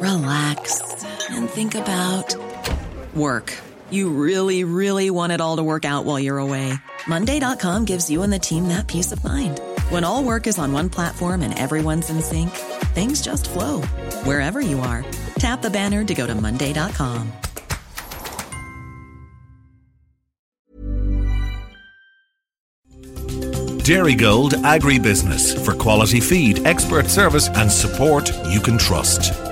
relax and think about work. You really, really want it all to work out while you're away. Monday.com gives you and the team that peace of mind. When all work is on one platform and everyone's in sync, things just flow wherever you are. Tap the banner to go to Monday.com. Dairygold Agribusiness for quality feed, expert service, and support you can trust.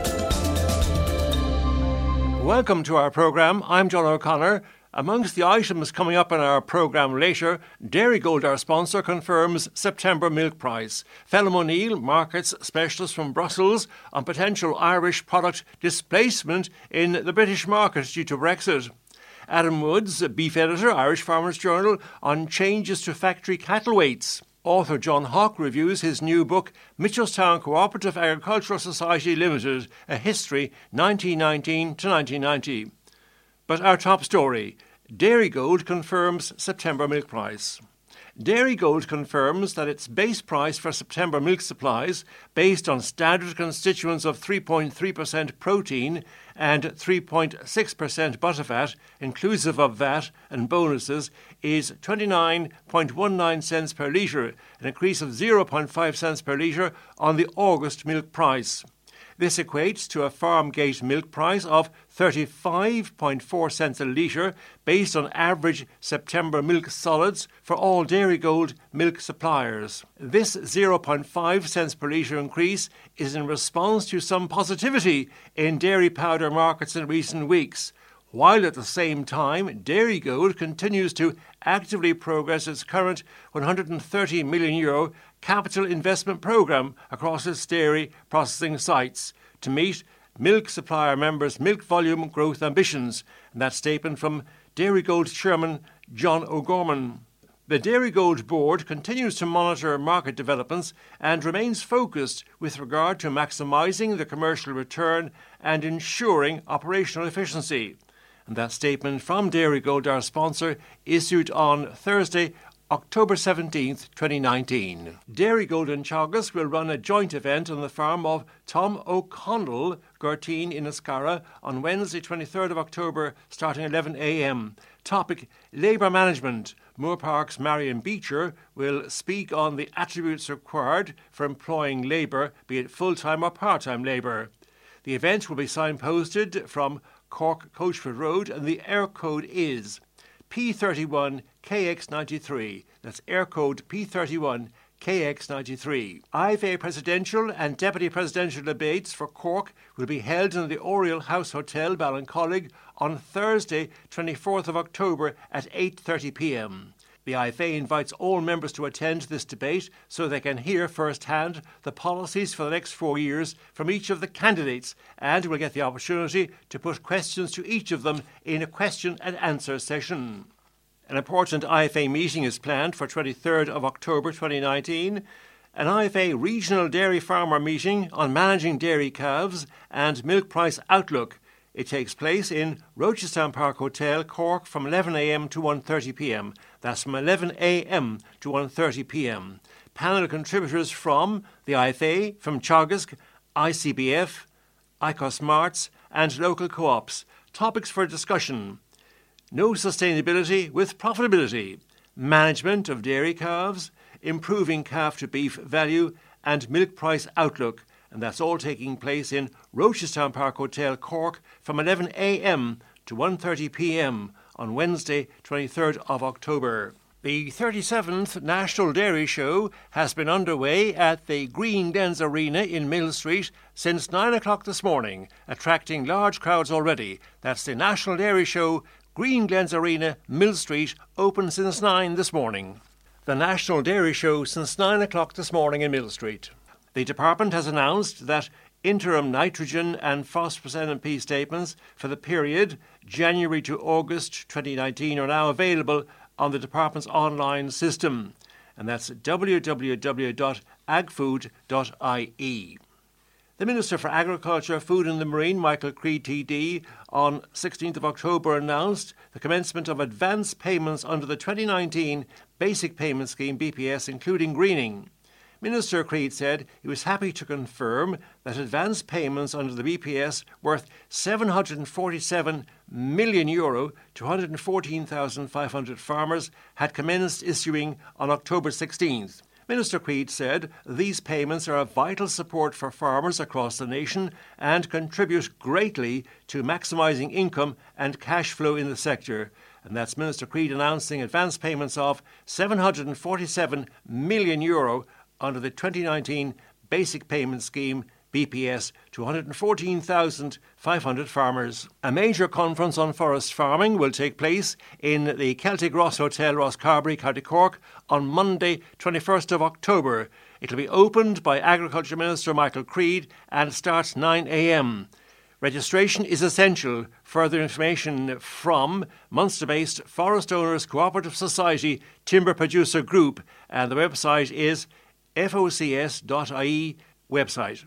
Welcome to our programme. I'm John O'Connor. Amongst the items coming up in our programme later, Dairygold, our sponsor, confirms September milk price. Phelim O'Neill, markets specialist from Brussels, on potential Irish product displacement in the British market due to Brexit. Adam Woods, beef editor, Irish Farmers Journal, on changes to factory cattle weights. Author John Hawke reviews his new book, Mitchelstown Cooperative Agricultural Society Limited A History 1919 to 1990. But our top story Dairygold confirms September milk price. Dairygold confirms that its base price for September milk supplies, based on standard constituents of 3.3% protein and 3.6% butterfat, inclusive of VAT and bonuses, is 29.19 cents per litre, an increase of 0.5 cents per litre on the August milk price. This equates to a farm gate milk price of 35.4 cents a litre based on average September milk solids for all Dairygold milk suppliers. This 0.5 cents per litre increase is in response to some positivity in dairy powder markets in recent weeks while at the same time Dairygold continues to actively progress its current 130 million euro capital investment programme across its dairy processing sites to meet milk supplier members' milk volume growth ambitions. And that statement from Dairy Dairygold chairman John O'Gorman. The Dairygold board continues to monitor market developments and remains focused with regard to maximising the commercial return and ensuring operational efficiency. And that statement from Dairygold, our sponsor, issued on Thursday, October 17th, 2019. Dairygold and Teagasc will run a joint event on the farm of Tom O'Connell, Gurteen in Ascara, on Wednesday, 23rd of October, starting 11am. Topic Labour Management. Moorepark's Marion Beecher will speak on the attributes required for employing labour, be it full time or part time labour. The event will be signposted from Cork Coachford Road, and the Eircode is P31 KX93. That's Eircode P31 KX93. IFA presidential and deputy presidential debates for Cork will be held in the Oriel House Hotel, Ballincollig, on Thursday, 24th of October at 8:30 p.m. The IFA invites all members to attend this debate so they can hear firsthand the policies for the next four years from each of the candidates and will get the opportunity to put questions to each of them in a question and answer session. An important IFA meeting is planned for 23rd of October 2019 an IFA regional dairy farmer meeting on managing dairy calves and milk price outlook. It takes place in Rochestown Park Hotel, Cork from 11am to 1.30pm. That's from 11am to 1.30pm. Panel contributors from the IFA, from Teagasc, ICBF, ICOS Marts, and local co-ops. Topics for discussion. No sustainability with profitability. Management of dairy calves, improving calf to beef value, and milk price outlook. And that's all taking place in Rochestown Park Hotel, Cork from 11am to 1.30pm on Wednesday, 23rd of October. The 37th National Dairy Show has been underway at the Green Glens Arena in Millstreet since 9 o'clock this morning, attracting large crowds already. That's the National Dairy Show Green Glens Arena, Millstreet, open since 9 this morning. The National Dairy Show since 9 o'clock this morning in Millstreet. The department has announced that interim nitrogen and phosphorus NMP statements for the period January to August 2019 are now available on the department's online system, and that's www.agfood.ie. The Minister for Agriculture, Food and the Marine, Michael Creed TD, on 16th of October announced the commencement of advance payments under the 2019 Basic Payment Scheme BPS, including greening. Minister Creed said he was happy to confirm that advance payments under the BPS worth 747 million euro to 114,500 farmers had commenced issuing on October 16th. Minister Creed said these payments are a vital support for farmers across the nation and contribute greatly to maximising income and cash flow in the sector. And that's Minister Creed announcing advance payments of 747 million euro under the 2019 Basic Payment Scheme BPS to 114,500 farmers. A major conference on forest farming will take place in the Celtic Ross Hotel, Rosscarbery, County Cork on Monday, 21st of October. It'll be opened by Agriculture Minister Michael Creed and starts 9am. Registration is essential. Further information from Munster based Forest Owners Cooperative Society Timber Producer Group, and the website is focs.ie website.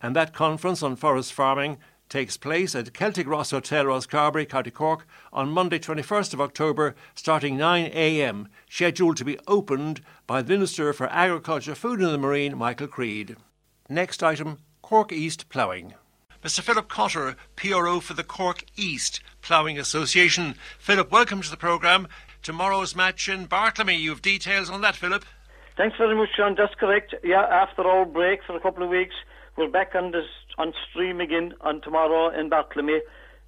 And that conference on forest farming takes place at Celtic Ross Hotel, Rosscarbery, County Cork, on Monday, 21st of October, starting 9am, scheduled to be opened by the Minister for Agriculture, Food and the Marine, Michael Creed. Next item Cork East Ploughing. Mr. Philip Cotter, PRO for the Cork East Ploughing Association. Philip, welcome to the programme. Tomorrow's match in Bartlemy. You have details on that, Philip? Thanks very much, John. That's correct. Yeah, after our break for a couple of weeks, we're back on this on stream again on tomorrow in Bartlemy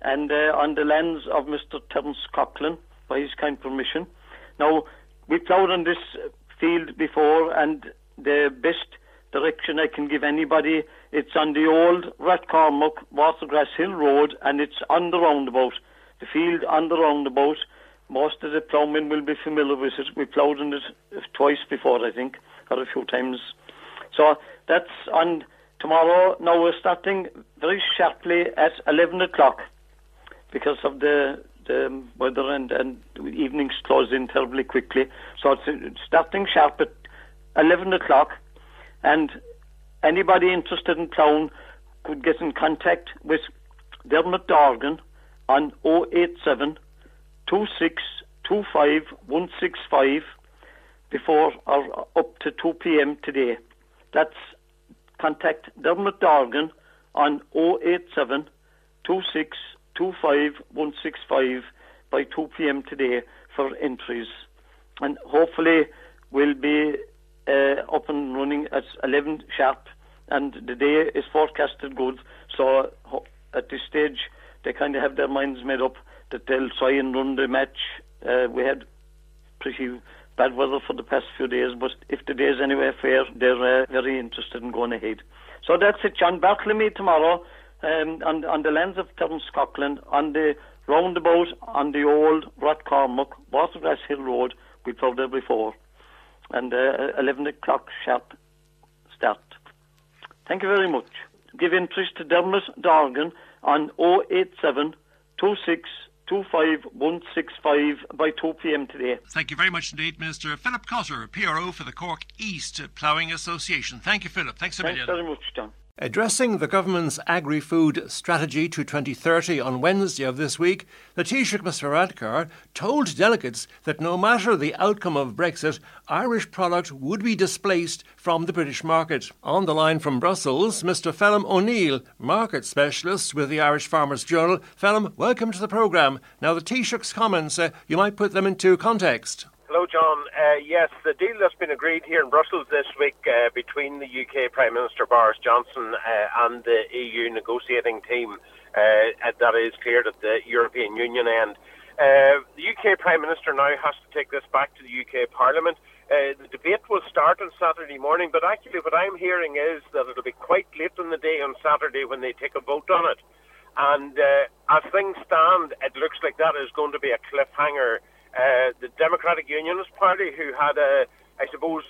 and uh, on the lands of Mr. Terence Coughlin by his kind permission. Now, we ploughed on this field before, and the best direction I can give anybody, it's on the old Rathcormac Watergrasshill Road, and it's on the roundabout. The field on the roundabout most of the ploughmen will be familiar with it. We ploughed in it twice before, I think, or a few times. So that's on tomorrow. Now we're starting very sharply at 11 o'clock because of the, the weather and, and evenings close in terribly quickly. So it's starting sharp at 11 o'clock, and anybody interested in ploughing could get in contact with Dermot Dorgan on 087 2625165 before or up to 2 p.m. today. That's contact Dermot Dorgan on 087 by 2 p.m. today for entries. And hopefully we'll be uh, up and running at 11 sharp and the day is forecasted good. So at this stage they kind of have their minds made up that they'll try and run the match. Uh, we had pretty bad weather for the past few days, but if the day's anywhere fair, they're uh, very interested in going ahead. So that's it, John Bartlemy tomorrow um, on, on the lands of Terence Coughlin, on the roundabout on the old Rathcormac, Watergrass Hill Road, we ploughed there before, and uh, 11 o'clock sharp start. Thank you very much. Give interest to Dermot Dorgan on 087 26 25165 by 2 p.m. today. Thank you very much indeed, Mr. Philip Cotter, PRO for the Cork East Ploughing Association. Thank you, Philip. Thanks a Thanks million. very much, John. Addressing the government's agri food strategy to 2030 on Wednesday of this week, the Taoiseach Mr Varadkar told delegates that no matter the outcome of Brexit, Irish product would be displaced from the British market. On the line from Brussels, Mr Phelim O'Neill, market specialist with the Irish Farmers Journal. Phelim, welcome to the programme. Now, the Taoiseach's comments, uh, you might put them into context. Hello, John. Uh, yes, the deal that's been agreed here in Brussels this week uh, between the UK Prime Minister Boris Johnson uh, and the EU negotiating team uh, that is cleared at the European Union end. Uh, the UK Prime Minister now has to take this back to the UK Parliament. Uh, the debate will start on Saturday morning, but actually, what I'm hearing is that it'll be quite late in the day on Saturday when they take a vote on it. And as things stand, it looks like that is going to be a cliffhanger. Uh, the Democratic Unionist Party, who had a, I suppose,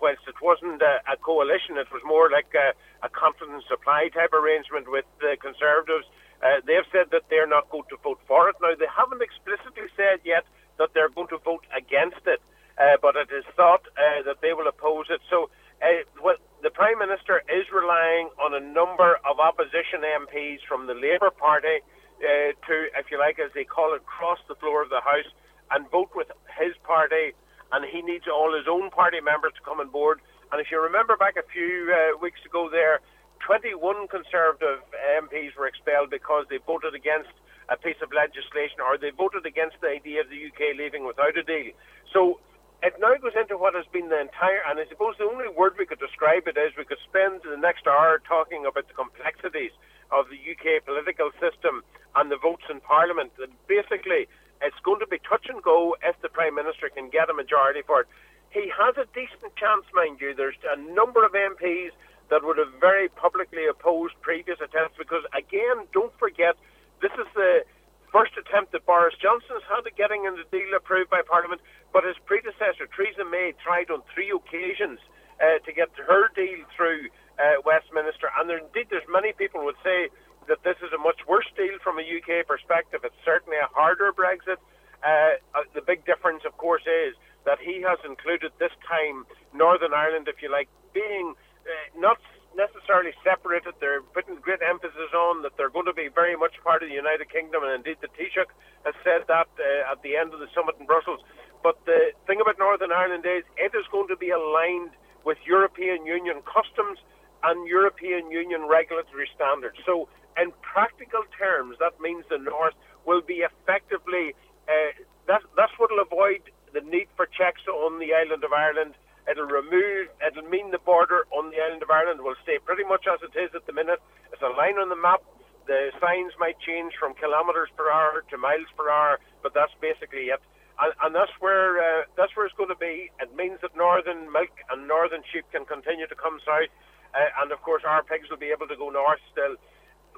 whilst it wasn't a, a coalition, it was more like a, a confidence supply type arrangement with the Conservatives. Uh, they've said that they're not going to vote for it. Now, they haven't explicitly said yet that they're going to vote against it, uh, but it is thought uh, that they will oppose it. So, uh, well, the Prime Minister is relying on a number of opposition MPs from the Labour Party uh, to, if you like, as they call it, cross the floor of the House and vote with his party. And he needs all his own party members to come on board. And if you remember back a few uh, weeks ago there, 21 Conservative MPs were expelled because they voted against a piece of legislation or they voted against the idea of the UK leaving without a deal. So it now goes into what has been the entire, and I suppose the only word we could describe it is we could spend the next hour talking about the complexities of the UK political system and the votes in Parliament. And basically, it's going to be touch and go if the Prime Minister can get a majority for it. He has a decent chance, mind you. There's a number of MPs that would have very publicly opposed previous attempts because, again, don't forget, this is the first attempt that Boris Johnson's had at getting the deal approved by Parliament, but his predecessor, Theresa May, tried on three occasions uh, to get her deal through uh, Westminster. And there, indeed, there's many people would say that this is a much worse deal from a UK perspective. It's certainly a harder Brexit. Uh, uh, the big difference, of course, is that he has included this time Northern Ireland, if you like, being uh, not necessarily separated. They're putting great emphasis on that they're going to be very much part of the United Kingdom, and indeed the Taoiseach has said that uh, at the end of the summit in Brussels. But the thing about Northern Ireland is it is going to be aligned with European Union customs and European Union regulatory standards. So, in practical terms, that means the North will be effectively uh, that that's what will avoid the need for checks on the island of Ireland It'll remove, it'll mean the border on the island of Ireland will stay pretty much as it is at the minute. It's a line on the map. The signs might change from kilometres per hour to miles per hour, but that's basically it. And, and that's where uh, that's where it's going to be. It means that northern milk and northern sheep can continue to come south, uh, and of course our pigs will be able to go north still.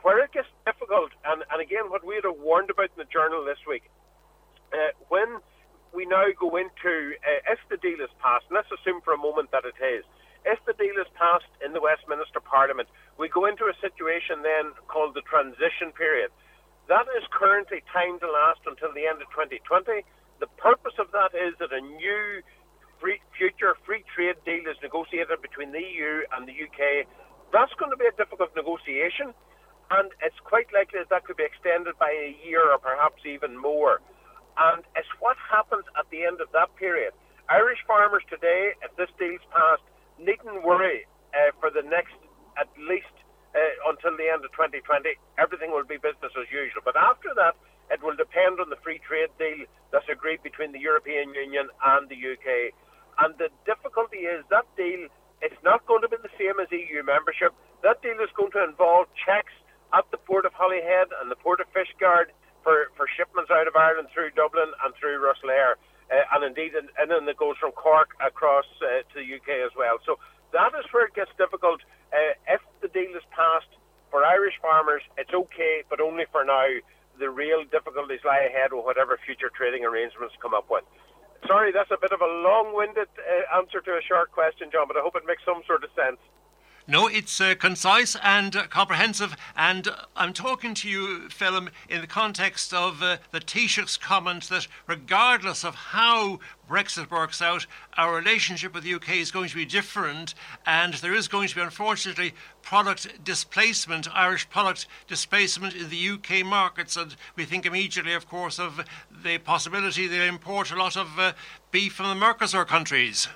Where it gets difficult, and, and again, what we had warned about in the journal this week, uh, when we now go into, uh, if the deal is passed, and let's assume for a moment that it is, if the deal is passed in the Westminster Parliament, we go into a situation then called the transition period. That is currently timed to last until the end of 2020. The purpose of that is that a new free, future free trade deal is negotiated between the EU and the UK. That's going to be a difficult negotiation, and it's quite likely that that could be extended by a year or perhaps even more. And it's what happens at the end of that period. Irish farmers today, if this deal's passed, needn't worry uh, for the next, at least uh, until the end of 2020. Everything will be business as usual. But after that, it will depend on the free trade deal that's agreed between the European Union and the UK. And the difficulty is that deal, it's not going to be the same as EU membership. That deal is going to involve checks at the port of Holyhead and the port of Fishguard for, for shipments out of Ireland through Dublin and through Rosslare. Uh, and indeed, and, and then it goes from Cork across uh, to the UK as well. So that is where it gets difficult. Uh, if the deal is passed for Irish farmers, it's okay, but only for now. The real difficulties lie ahead with whatever future trading arrangements come up with. Sorry, that's a bit of a long-winded uh, answer to a short question, John, but I hope it makes some sort of sense. No, it's uh, concise and uh, comprehensive. And uh, I'm talking to you, Phelim, in the context of uh, the Taoiseach's comment that regardless of how Brexit works out, our relationship with the UK is going to be different. And there is going to be, unfortunately, product displacement, Irish product displacement in the UK markets. And we think immediately, of course, of the possibility they import a lot of uh, beef from the Mercosur countries.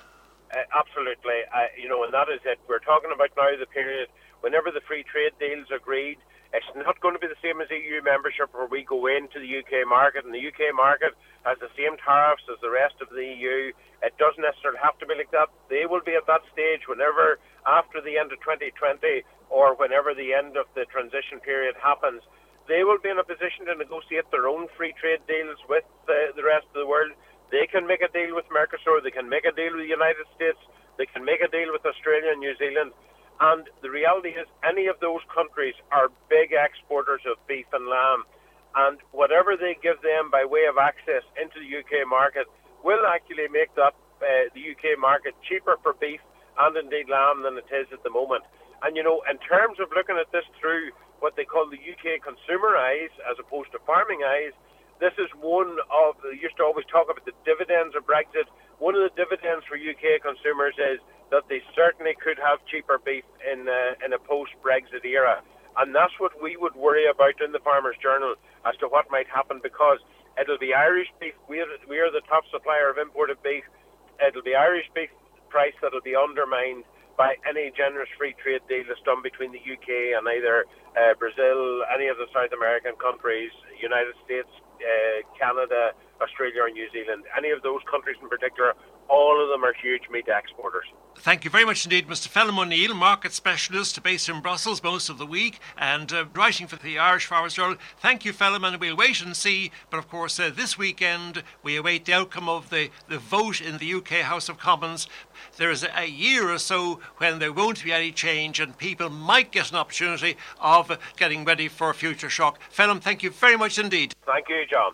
Uh, absolutely. Uh, you know, and that is it. We're talking about now the period whenever the free trade deals agreed. It's not going to be the same as EU membership where we go into the UK market and the UK market has the same tariffs as the rest of the EU. It doesn't necessarily have to be like that. They will be at that stage whenever after the end of 2020 or whenever the end of the transition period happens. They will be in a position to negotiate their own free trade deals with the, the rest of the world they can make a deal with Mercosur, they can make a deal with the United States, they can make a deal with Australia and New Zealand. And the reality is, any of those countries are big exporters of beef and lamb. And whatever they give them by way of access into the UK market will actually make that uh, the UK market cheaper for beef and indeed lamb than it is at the moment. And you know, in terms of looking at this through what they call the UK consumer eyes as opposed to farming eyes, this is one of the used to always talk about the dividends of Brexit. One of the dividends for UK consumers is that they certainly could have cheaper beef in uh, in a post-Brexit era, and that's what we would worry about in the Farmers Journal as to what might happen because it'll be Irish beef. We're we're the top supplier of imported beef. It'll be Irish beef price that'll be undermined by any generous free trade deal that's done between the UK and either uh, Brazil, any of the South American countries, United States, uh, Canada, Australia, or New Zealand. Any of those countries in particular all of them are huge meat exporters. Thank you very much indeed, Mr. Phelim O'Neill, market specialist based in Brussels most of the week and uh, writing for the Irish Farmers Journal. Thank you, Phelim, and we'll wait and see. But of course, uh, this weekend we await the outcome of the, the vote in the UK House of Commons. There is a, year or so when there won't be any change, and people might get an opportunity of getting ready for a future shock. Phelim, thank you very much indeed. Thank you, John.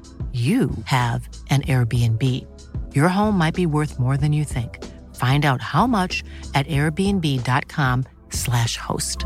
you have an Airbnb. Your home might be worth more than you think. Find out how much at airbnb.com/slash host.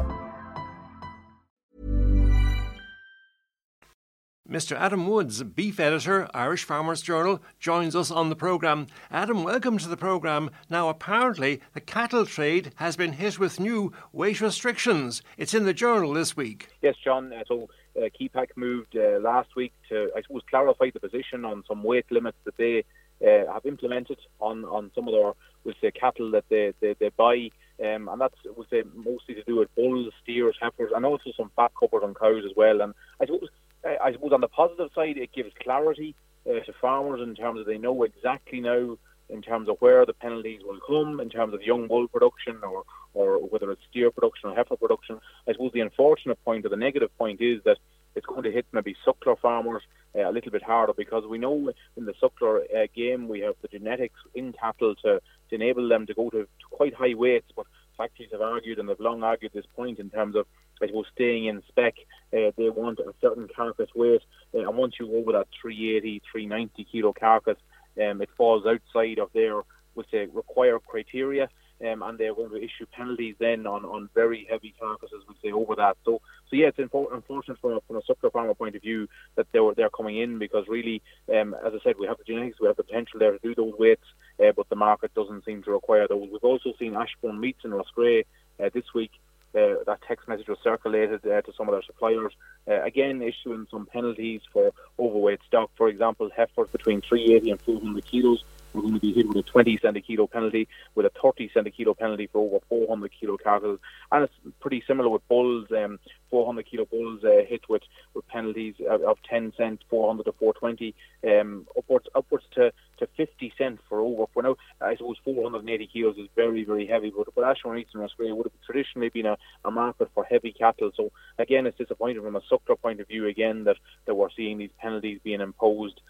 Mr. Adam Woods, beef editor, Irish Farmers Journal, joins us on the programme. Adam, welcome to the programme. Now, apparently, the cattle trade has been hit with new weight restrictions. It's in the journal this week. Yes, John. So uh, Kepak moved uh, last week to, I suppose, clarify the position on some weight limits that they uh, have implemented on, on some of their, we'll say, cattle that they, they, they buy. Um, and that's, we'll say, mostly to do with bulls, steers, heifers, and also some fat covered on cows as well. And I suppose, I suppose on the positive side, it gives clarity uh, to farmers in terms of they know exactly now in terms of where the penalties will come, in terms of young bull production or, or whether it's steer production or heifer production. I suppose the unfortunate point or the negative point is that it's going to hit maybe suckler farmers uh, a little bit harder because we know in the suckler uh, game we have the genetics in cattle to, to enable them to go to, to quite high weights, but factories have argued and they've long argued this point in terms of I suppose staying in spec. Uh, they want a certain carcass weight, uh, and once you go over that 380, 390 kilo carcass, um, it falls outside of their, would say, required criteria. Um, and they're going to issue penalties then on, on very heavy carcasses, we say, over that. So, so yeah, it's unfortunate from a, from a suckler farmer point of view that they're they're coming in because really, um, as I said, we have the genetics, we have the potential there to do those weights, uh, but the market doesn't seem to require those. We've also seen Ashbourne Meats in Roscrea uh, this week. Uh, that text message was circulated uh, to some of their suppliers, uh, again issuing some penalties for overweight stock. For example, heifers between 380 and 400 kilos we're going to be hit with a 20 cent a kilo penalty, with a 30 cent a kilo penalty for over 400 kilo cattle. And it's pretty similar with bulls. Um, 400 kilo bulls uh, hit with, with penalties of, of 10 cents, 400 to 420, um, upwards upwards to, to 50 cents for over. For now, I suppose 480 kilos is very, very heavy, but, but Ashbourne Eastern Australia would have traditionally been a, a market for heavy cattle. So again, it's disappointing from a suckler point of view again that, that we're seeing these penalties being imposed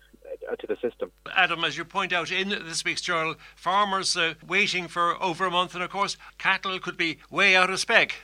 to the system. Adam, as you point out in this week's journal, farmers uh, waiting for over a month, and of course, cattle could be way out of spec.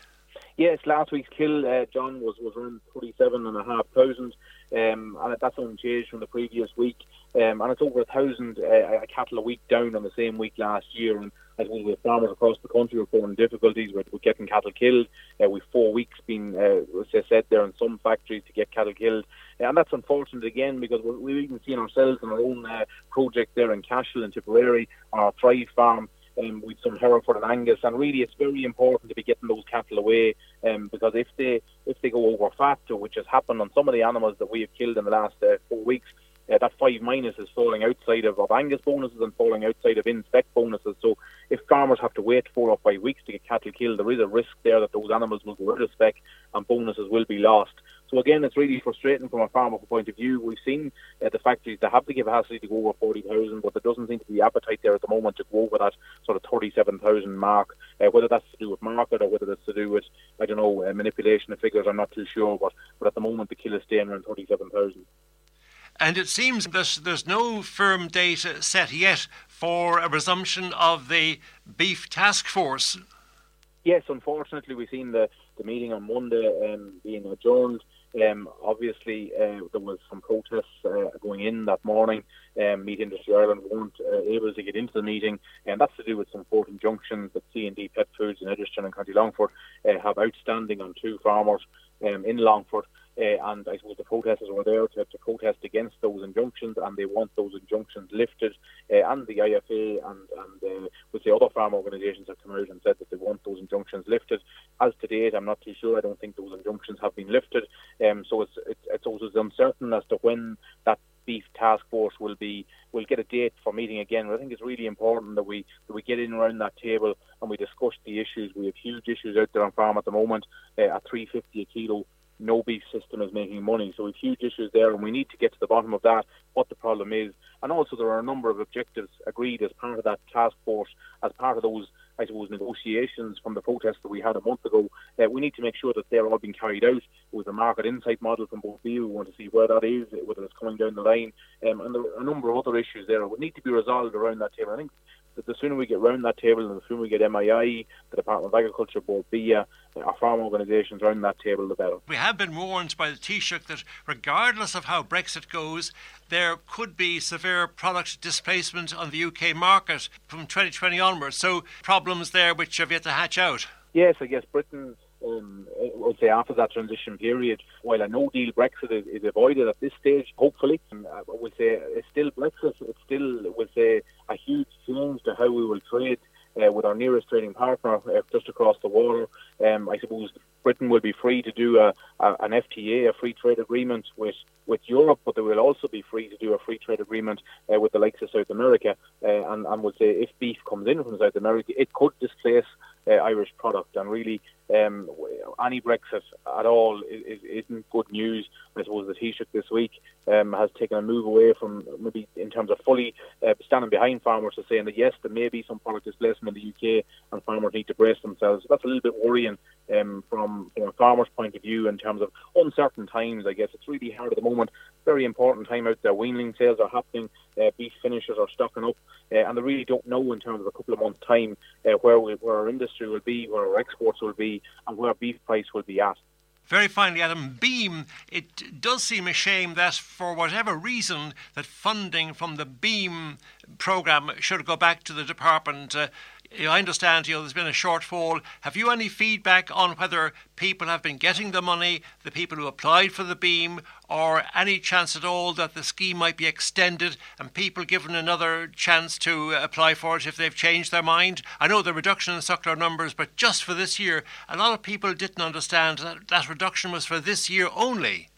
Yes, last week's kill, uh, John, was, was around 37,500, um, and that's unchanged from the previous week. Um, and it's over a thousand uh, cattle a week down on the same week last year. And as well with farmers across the country reporting difficulties with, with getting cattle killed. Uh, we've four weeks been, uh, as I said, there in some factories to get cattle killed. Uh, and that's unfortunate again because we've even seen ourselves in our own uh, project there in Cashel and Tipperary our Thrive farm um, with some Hereford and Angus, and really it's very important to be getting those cattle away um, because if they if they go over fat, which has happened on some of the animals that we have killed in the last uh, four weeks, uh, that five minus is falling outside of, of Angus bonuses and falling outside of in-spec bonuses. So if farmers have to wait four or five weeks to get cattle killed, there is a risk there that those animals will go out of spec and bonuses will be lost. So again, it's really frustrating from a farmer point of view. We've seen uh, the factories that have the capacity to go over 40,000, but there doesn't seem to be appetite there at the moment to go over that sort of 37,000 mark. Uh, whether that's to do with market or whether that's to do with, I don't know, uh, manipulation of figures, I'm not too sure. But, but at the moment, the kill is staying around 37,000. And it seems that there's no firm date set yet for a resumption of the beef task force. Yes, unfortunately, we've seen the, the meeting on Monday um, being adjourned. Um, obviously, uh, there was some protests uh, going in that morning. Um, Meat Industry Ireland weren't uh, able to get into the meeting, and that's to do with some court injunctions that C&D Pet Foods in Edgeworthstown and County Longford uh, have outstanding on two farmers um, in Longford. Uh, and I suppose the protesters were there to, to, protest against those injunctions, and they want those injunctions lifted. Uh, and the IFA and, and uh, with the other farm organisations have come out and said that they want those injunctions lifted. As to date, I'm not too sure. I don't think those injunctions have been lifted. Um, so it's, it's, it's also uncertain as to when that beef task force will be will get a date for meeting again. But I think it's really important that we that we get in around that table and we discuss the issues. We have huge issues out there on farm at the moment uh, at 350 a kilo no beef system is making money. So we've huge issues there, and we need to get to the bottom of that, what the problem is. And also, there are a number of objectives agreed as part of that task force, as part of those, I suppose, negotiations from the protests that we had a month ago. Uh, we need to make sure that they're all being carried out with a market insight model from Bord Bia. We want to see where that is, whether it's coming down the line, um, and there are a number of other issues there that need to be resolved around that table. I think that the sooner we get round that table and the sooner we get MII, the Department of Agriculture, Bord Bia, our farm organisations around that table, the better. We have been warned by the Taoiseach that regardless of how Brexit goes, there could be severe product displacement on the UK market from 2020 onwards. So problems there which have yet to hatch out. Yes, I guess Britain's um, I would say after that transition period, while a no deal Brexit is, is avoided at this stage, hopefully, um, I would say it's still Brexit, it's still, would say, to how we will trade uh, with our nearest trading partner uh, just across the water. Um, I suppose Britain will be free to do a, a, an FTA, a free trade agreement with, with Europe, but they will also be free to do a free trade agreement uh, with the likes of South America. Uh, and, and would say if beef comes in from South America, it could displace uh, Irish product. And really, um, any Brexit at all is, is, not good news. I suppose the Taoiseach this week um, has taken a move away from maybe in terms of fully uh, standing behind farmers to saying that yes, there may be some product displacement in the UK and farmers need to brace themselves. That's a little bit worrying um, from, from a farmer's point of view in terms of uncertain times. I guess it's really hard at the moment. Very important time out there. Weanling sales are happening. Uh, beef finishers are stocking up, uh, and they really don't know in terms of a couple of months' time uh, where we, where our industry will be, where our exports will be, and where beef price will be at. Very finally, Adam Beam, it does seem a shame that for whatever reason that funding from the Beam programme should go back to the department. Uh, I understand you know, there's been a shortfall. Have you any feedback on whether people have been getting the money, the people who applied for the beam, or any chance at all that the scheme might be extended and people given another chance to apply for it if they've changed their mind? I know the reduction in suckler numbers, but just for this year, a lot of people didn't understand that that reduction was for this year only.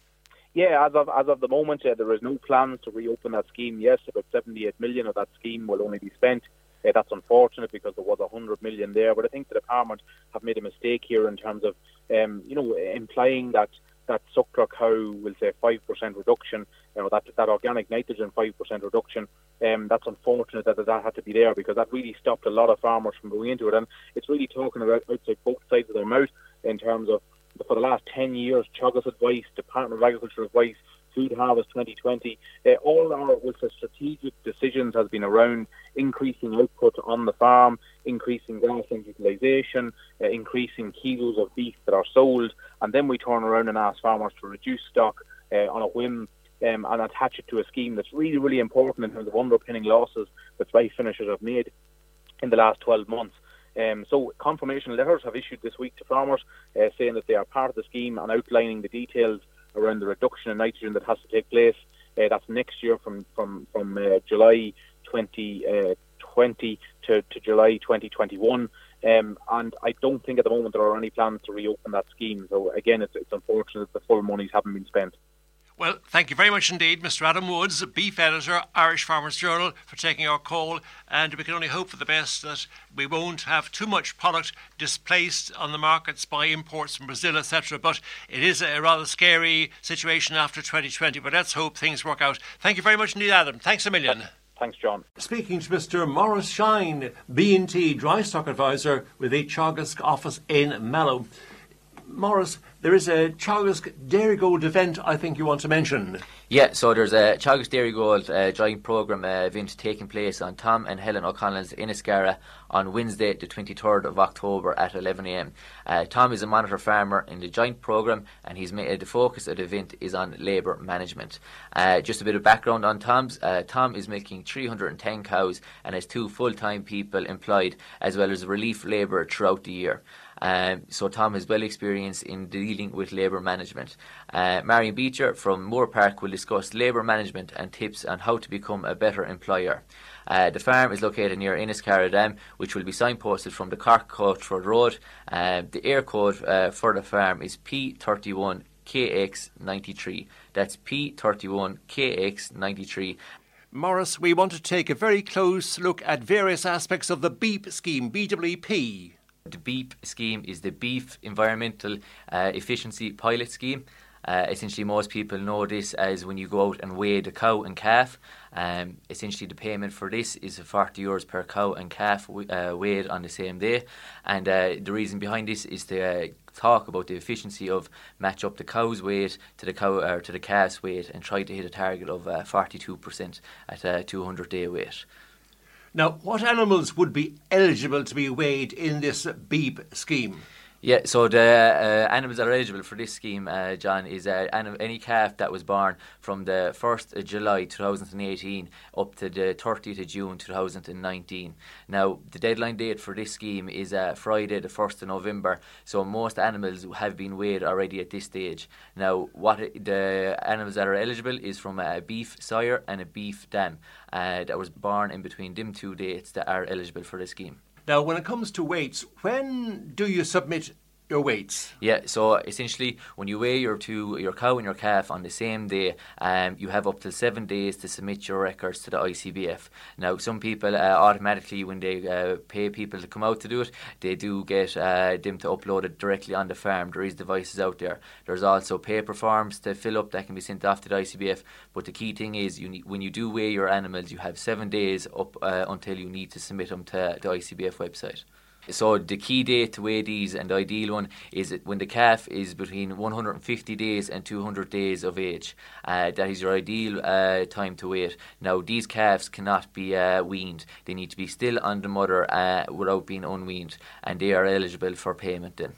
Yeah, as of as of the moment, uh, there is no plans to reopen that scheme. Yes, about 78 million of that scheme will only be spent uh, that's unfortunate because there was hundred million there, but I think the department have made a mistake here in terms of, um, you know, implying that that suckler cow will say five percent reduction, you know, that that organic nitrogen five percent reduction. Um, that's unfortunate that that had to be there because that really stopped a lot of farmers from going into it, and it's really talking about outside both sides of their mouth in terms of for the last 10 years, Teagasc advice, Department of Agriculture advice, Food Harvest 2020, uh, all our with the strategic decisions has been around increasing output on the farm, increasing grassland utilisation, uh, increasing kilos of beef that are sold, and then we turn around and ask farmers to reduce stock uh, on a whim um, and attach it to a scheme that's really, really important in terms of underpinning losses that dry finishers have made in the last 12 months. Um, so confirmation letters have issued this week to farmers uh, saying that they are part of the scheme and outlining the details around the reduction in nitrogen that has to take place. Uh, that's next year from from from uh, July 2020 uh, to, to July 2021. Um, and I don't think at the moment there are any plans to reopen that scheme. So again, it's, it's unfortunate that the full monies haven't been spent. Well, thank you very much indeed, Mr. Adam Woods, beef editor, Irish Farmers Journal, for taking our call. And we can only hope for the best that we won't have too much product displaced on the markets by imports from Brazil, etc. But it is a rather scary situation after 2020. But let's hope things work out. Thank you very much indeed, Adam. Thanks a million. Thanks, John. Speaking to Mr. Morris Shine, B&T Dry Stock Advisor with the Teagasc office in Mallow. Morris, there is a Teagasc Dairy Dairygold event I think you want to mention. Yeah, so there's a Teagasc Dairygold uh, joint programme uh, event taking place on Tom and Helen O'Connell's Inniscarra on Wednesday, the 23rd of October at 11am. Uh, Tom is a monitor farmer in the joint programme and he's made, the focus of the event is on labour management. Uh, just a bit of background on Tom's. Uh, Tom is milking 310 cows and has two full-time people employed as well as relief labour throughout the year. Um, so Tom is well experienced in dealing with labour management. Uh, Marion Beecher from Moorepark will discuss labour management and tips on how to become a better employer. Uh, the farm is located near Inniscarra Dam, which will be signposted from the Cork Coachford Road. Uh, the Eircode uh, for the farm is P31 KX93. That's P31 KX93. Morris, we want to take a very close look at various aspects of the BEEP scheme, BWP. The BEEP scheme is the Beef Environmental uh, Efficiency Pilot Scheme. Uh, essentially, most people know this as when you go out and weigh the cow and calf. Um, essentially, the payment for this is 40 euros per cow and calf uh, weighed on the same day. And uh, the reason behind this is to uh, talk about the efficiency of match up the cow's weight to the cow or to the calf's weight and try to hit a target of 42% uh, at a 200 day weight. Now, what animals would be eligible to be weighed in this BEEP scheme? Yeah, so the uh, animals that are eligible for this scheme, uh, John, is uh, any calf that was born from the 1st of July 2018 up to the 30th of June 2019. Now, the deadline date for this scheme is uh, Friday, the 1st of November, so most animals have been weighed already at this stage. Now, what the animals that are eligible is from a beef sire and a beef dam uh, that was born in between them two dates that are eligible for the scheme. Now, when it comes to weights, when do you submit your weights? Yeah, so essentially, when you weigh your two, your cow and your calf on the same day, um, you have up to seven days to submit your records to the ICBF. Now, some people uh, automatically, when they uh, pay people to come out to do it, they do get uh, them to upload it directly on the farm. There is devices out there. There's also paper forms to fill up that can be sent off to the ICBF. But the key thing is, you need, when you do weigh your animals, you have seven days up uh, until you need to submit them to the ICBF website. So the key date to weigh these and the ideal one is when the calf is between 150 days and 200 days of age. Uh, that is your ideal uh, time to wait. Now these calves cannot be uh, weaned; they need to be still on the mother uh, without being unweaned, and they are eligible for payment then.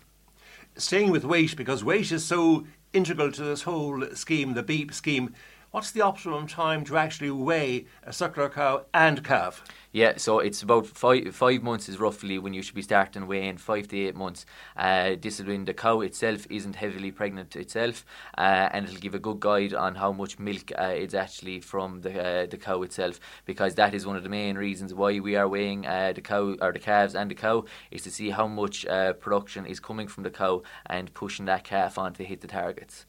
Staying with weight because weight is so integral to this whole scheme, the beep scheme. What's the optimum time to actually weigh a suckler cow and calf? Yeah, so it's about five five months is roughly when you should be starting weighing. Five to eight months. Uh, this is when the cow itself isn't heavily pregnant itself, uh, and it'll give a good guide on how much milk uh, it's actually from the uh, the cow itself. Because that is one of the main reasons why we are weighing uh, the cow or the calves and the cow is to see how much uh, production is coming from the cow and pushing that calf on to hit the targets.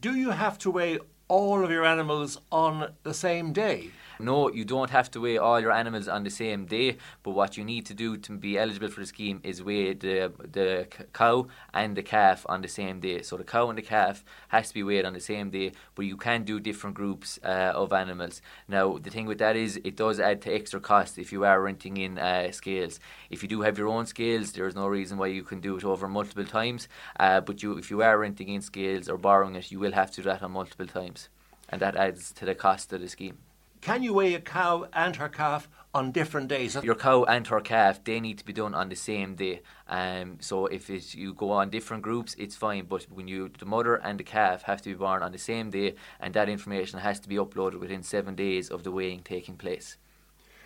Do you have to weigh all of your animals on the same day? No, you don't have to weigh all your animals on the same day, but what you need to do to be eligible for the scheme is weigh the the cow and the calf on the same day. So the cow and the calf has to be weighed on the same day, but you can do different groups uh, of animals. Now, the thing with that is it does add to extra cost if you are renting in uh, scales. If you do have your own scales, there is no reason why you can do it over multiple times, uh, but you if you are renting in scales or borrowing it, you will have to do that on multiple times, and that adds to the cost of the scheme. Can you weigh a cow and her calf on different days? Your cow and her calf, they need to be done on the same day. Um, so if you go on different groups, it's fine. But when you, the mother and the calf have to be born on the same day, and that information has to be uploaded within seven days of the weighing taking place.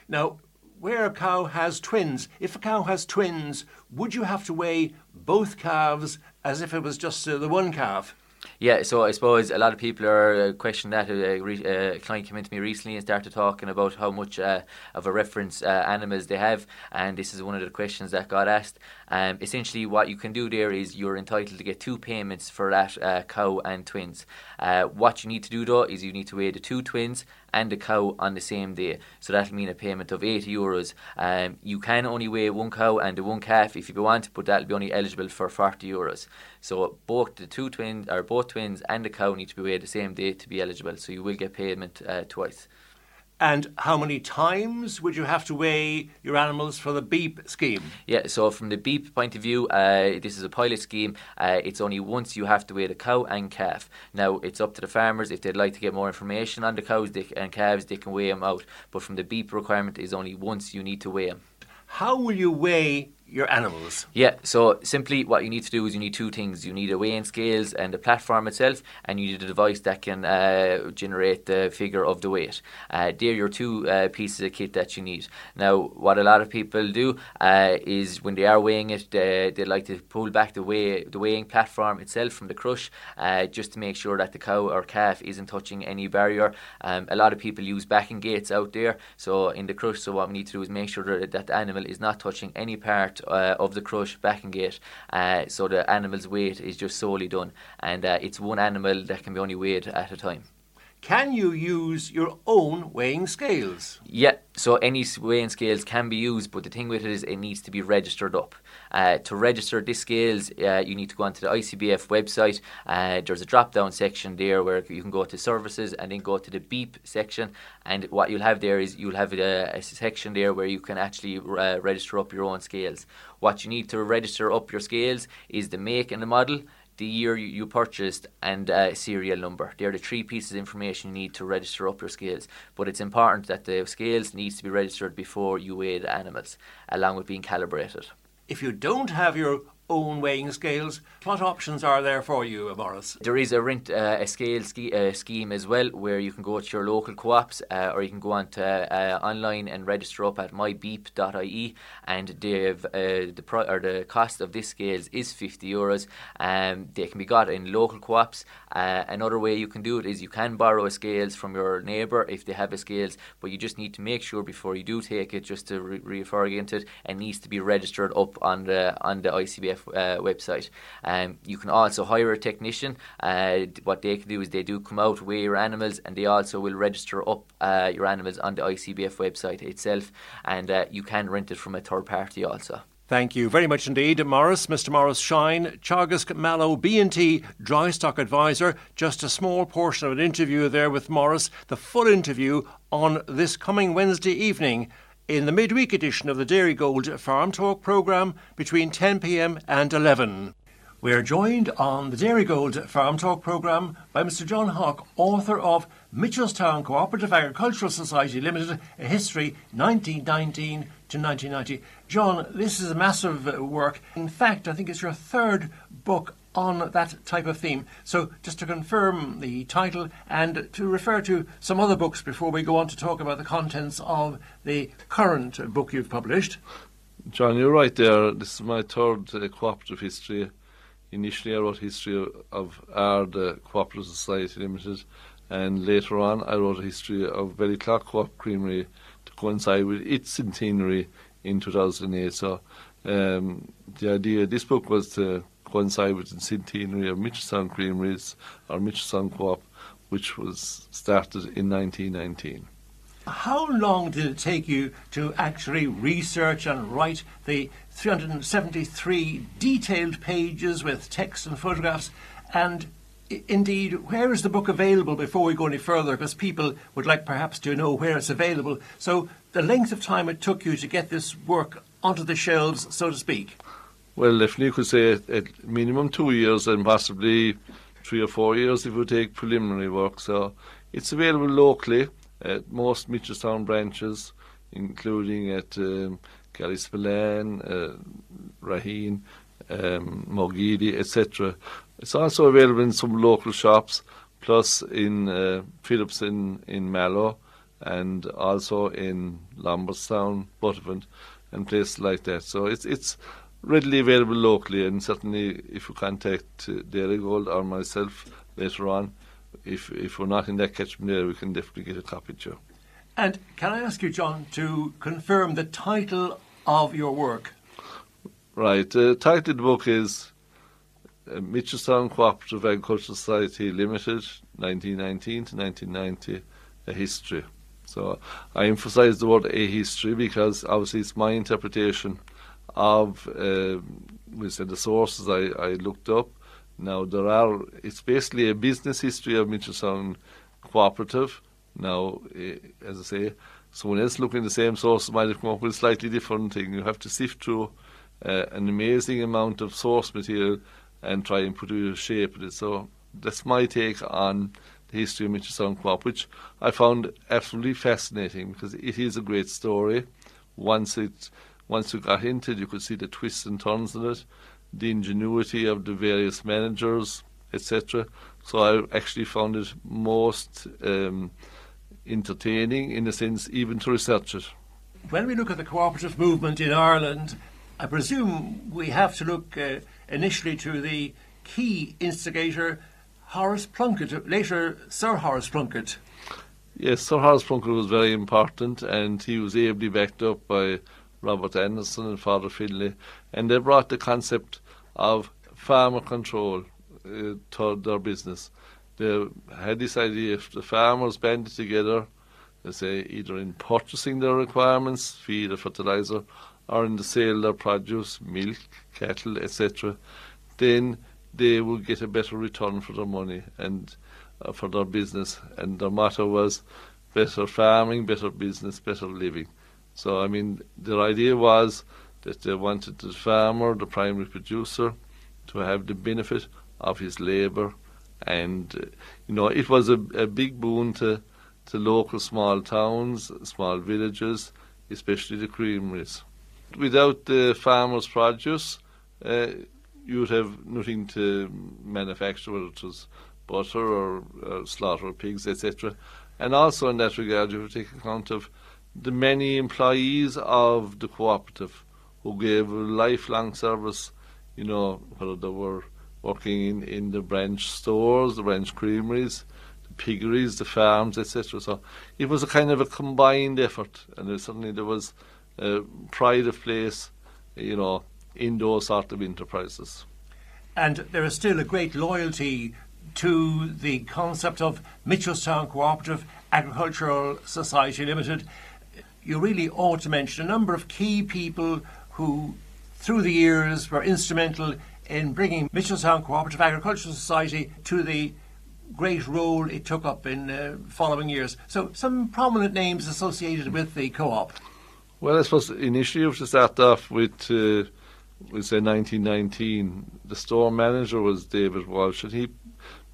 Now, where a cow has twins, if a cow has twins, would you have to weigh both calves as if it was just uh, the one calf? Yeah, so I suppose a lot of people are uh, questioning that. Uh, re- uh, a client came into me recently and started talking about how much of a reference animals they have, and this is one of the questions that got asked. Um, essentially, what you can do there is you're entitled to get two payments for that cow and twins. what you need to do though is you need to weigh the two twins and a cow on the same day. So that'll mean a payment of 80 euros. Um, you can only weigh one cow and one calf if you want, but that'll be only eligible for 40 euros. So both the two twins, or both twins and the cow need to be weighed the same day to be eligible. So you will get payment uh, twice. And how many times would you have to weigh your animals for the BEEP scheme? Yeah, so from the BEEP point of view, uh, this is a pilot scheme. Uh, it's only once you have to weigh the cow and calf. Now, it's up to the farmers if they'd like to get more information on the cows and calves, they can weigh them out. But from the BEEP requirement, is only once you need to weigh them. How will you weigh your animals? Yeah, so simply what you need to do is you need two things. You need a weighing scales and the platform itself, and you need a device that can uh, generate the figure of the weight. Uh, they're your two uh, pieces of kit that you need. Now, what a lot of people do uh, is when they are weighing it, they, they like to pull back the weigh the weighing platform itself from the crush, uh, just to make sure that the cow or calf isn't touching any barrier. Um, a lot of people use backing gates out there, so in the crush. So what we need to do is make sure that, that animal is not touching any part uh, of the crush backing gate, uh, so the animal's weight is just solely done, and uh, it's one animal that can be only weighed at a time. Can you use your own weighing scales? Yeah, so any weighing scales can be used, but the thing with it is it needs to be registered up. Uh, to register these scales, uh, you need to go onto the ICBF website. Uh, there's a drop down section there where you can go to services and then go to the beep section. And what you'll have there is you'll have a, a section there where you can actually uh, register up your own scales. What you need to register up your scales is the make and the model the year you, purchased, and uh, serial number. They're the three pieces of information you need to register up your scales. But it's important that the scales needs to be registered before you weigh the animals, along with being calibrated. If you don't have your own weighing scales. What options are there for you, Morris? There is a rent uh, a scale ski, uh, scheme as well, where you can go to your local co-ops, uh, or you can go on to uh, online and register up at mybeep.ie, and they've, uh, the pro- or the cost of this scales is 50 euros. Um, they can be got in local co-ops. Uh, another way you can do it is you can borrow a scales from your neighbour if they have a scales, but you just need to make sure before you do take it, just to re- against it, it needs to be registered up on the on the ICBF website. You can also hire a technician. Uh, what they can do is they do come out, weigh your animals, and they also will register up uh, your animals on the ICBF website itself, and uh, you can rent it from a third party also. Thank you very much indeed, Morris. Mr. Morris Shine, Teagasc Mallow B&T Dry Stock Advisor. Just a small portion of an interview there with Morris. The full interview on this coming Wednesday evening in the midweek edition of the Dairygold Farm Talk programme between 10pm and 11. We are joined on the Dairygold Farm Talk programme by Mr. John Hawke, author of Mitchelstown Cooperative Agricultural Society Limited, a history 1919 to 1990. John, this is a massive uh, work. In fact, I think it's your third book on that type of theme. So, just to confirm the title and to refer to some other books before we go on to talk about the contents of the current book you've published. John, you're right there. This is my third uh, cooperative history. Initially, I wrote history of our the Cooperative Society Limited, and later on, I wrote a history of Ballyclough Co-op Creamery to coincide with its centenary in 2008. So, um, the idea of this book was to coincide with the centenary of Mitchelstown Creameries or Mitchelstown Co-op, which was started in 1919. How long did it take you to actually research and write the 373 detailed pages with text and photographs? And indeed, where is the book available before we go any further? Because people would like perhaps to know where it's available. So, the length of time it took you to get this work onto the shelves, so to speak. Well, definitely you could say at minimum two years and possibly three or four years if we take preliminary work. So it's available locally at most Mitchelstown branches, including at um, Ballyspillane, uh, Raheen, um, Mogidi, etc. It's also available in some local shops, plus in uh, Phillips in, in Mallow, and also in Lombardstown, Buttevant, and places like that. So it's it's readily available locally, and certainly if you contact uh, Dairygold or myself later on, if if we're not in that catchment area, we can definitely get a copy you. And can I ask you, John, to confirm the title of your work? Right. The title of the book is uh, Mitchelstown Cooperative Agricultural Society Limited, 1919 to 1990, a history. So I emphasise the word a history because obviously it's my interpretation of uh, we said the sources I, I looked up. Now there are it's basically a business history of Mitchelstown Cooperative. Now, eh, as I say, someone else looking at the same source might have come up with a slightly different thing. You have to sift through uh, an amazing amount of source material and try and put a shape in it. So that's my take on the history of Mitchelstown Co-op, which I found absolutely fascinating because it is a great story. Once it, once you got into it, you could see the twists and turns in it, the ingenuity of the various managers, etc. So I actually found it most um, entertaining, in a sense, even to research it. When we look at the cooperative movement in Ireland, I presume we have to look uh, initially to the key instigator, Horace Plunkett, later Sir Horace Plunkett. Yes, Sir Horace Plunkett was very important, and he was ably backed up by Robert Anderson and Father Finlay, and they brought the concept of farmer control uh, to their business. They had this idea if the farmers banded together, they say either in purchasing their requirements, feed or fertilizer, or in the sale of their produce, milk, cattle, etc., then they will get a better return for their money and uh, for their business. And their motto was better farming, better business, better living. So, I mean, their idea was that they wanted the farmer, the primary producer, to have the benefit of his labour. And, uh, you know, it was a, a big boon to, to local small towns, small villages, especially the creameries without the farmer's produce, uh, you'd have nothing to manufacture, whether it was butter or uh, slaughter pigs, etc. And also in that regard, you to take account of the many employees of the cooperative who gave lifelong service, you know, whether they were working in, in the branch stores, the branch creameries, the piggeries, the farms, etc. So it was a kind of a combined effort, and certainly there was pride of place, you know, in those sort of enterprises. And there is still a great loyalty to the concept of Mitchelstown Cooperative Agricultural Society Limited. You really ought to mention a number of key people who, through the years, were instrumental in bringing Mitchelstown Cooperative Agricultural Society to the great role it took up in uh, following years. So, some prominent names associated with the co op. Well, I suppose initially to start off with, uh, we say 1919, the store manager was David Walsh, and he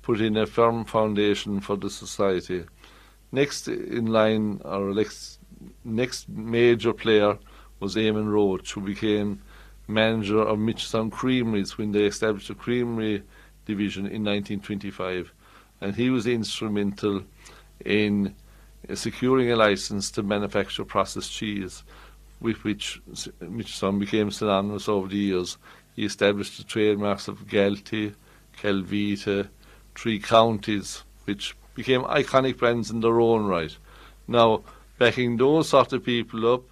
put in a firm foundation for the society. Next in line, or next, next major player was Eamon Roach, who became manager of Mitchelstown Creameries when they established a creamery division in 1925. And he was instrumental in securing a license to manufacture processed cheese, with which Mitchelstown became synonymous over the years. He established the trademarks of Galtee, Calvita, Three Counties, which became iconic brands in their own right. Now, backing those sort of people up,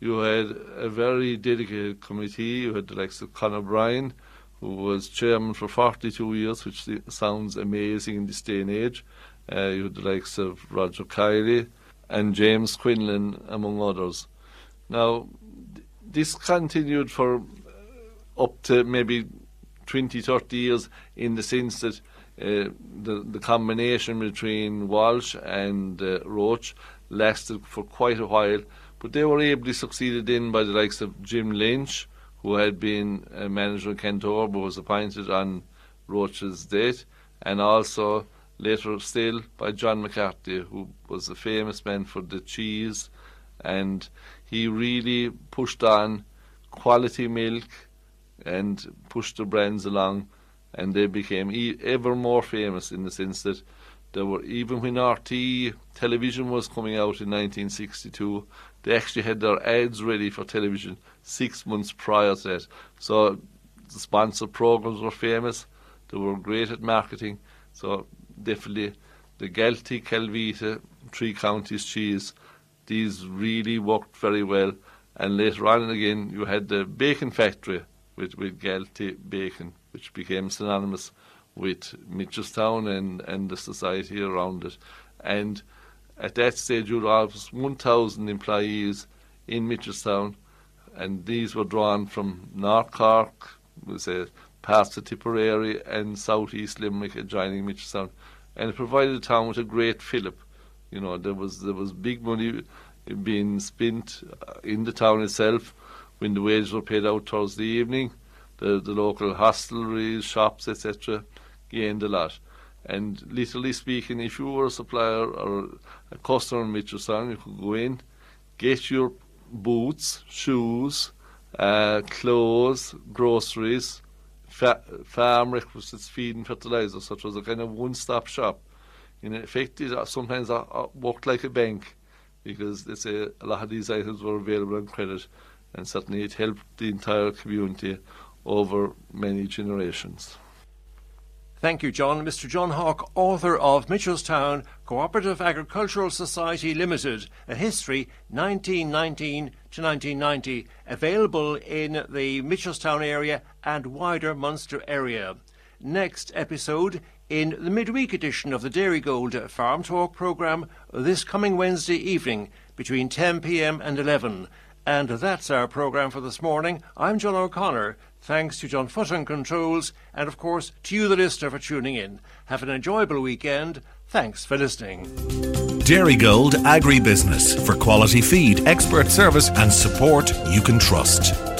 you had a very dedicated committee. You had the likes of Conor Bryan, who was chairman for 42 years, which sounds amazing in this day and age. Uh, you had the likes of Roger Kiley and James Quinlan, among others. Now, this continued for up to maybe 20, 30 years in the sense that uh, the, the combination between Walsh and uh, Roach lasted for quite a while, but they were ably succeeded in by the likes of Jim Lynch, who had been a manager in Cantor but was appointed on Roach's date, and also later still by John McCarthy, who was a famous man for the cheese, and he really pushed on quality milk and pushed the brands along, and they became ever more famous in the sense that There were even when RT television was coming out in 1962, they actually had their ads ready for television six months prior to that. So the sponsor programs were famous. They were great at marketing. So definitely the Galtee, Calvita, Three Counties cheese, these really worked very well. And later on again, you had the bacon factory with, with Galtee bacon, which became synonymous with Mitchelstown and, and the society around it. And at that stage, you'd have 1,000 employees in Mitchelstown, and these were drawn from North Cork, we say past the Tipperary and South East Limerick adjoining Mitchelstown, and it provided the town with a great fillip. You know, there was there was big money being spent uh, in the town itself when the wages were paid out towards the evening. The the local hostelries, shops, etc gained a lot. And literally speaking, if you were a supplier or a customer in Mitchelstown, you could go in, get your boots, shoes, uh, clothes, groceries, fa- farm requisites, feed and fertilizer. So it was a kind of one-stop shop. In effect, it uh, sometimes it worked like a bank because they say a lot of these items were available on credit, and certainly it helped the entire community over many generations. Thank you, John. Mr. John Hawke, author of Mitchelstown Cooperative Agricultural Society Limited, a history 1919 to 1990, available in the Mitchelstown area and wider Munster area. Next episode in the midweek edition of the Dairygold Farm Talk programme this coming Wednesday evening between 10 pm and 11. And that's our programme for this morning. I'm John O'Connor. Thanks to John Foot on Controls, and of course to you, the listener, for tuning in. Have an enjoyable weekend. Thanks for listening. Dairygold Agribusiness for quality feed, expert service, and support you can trust.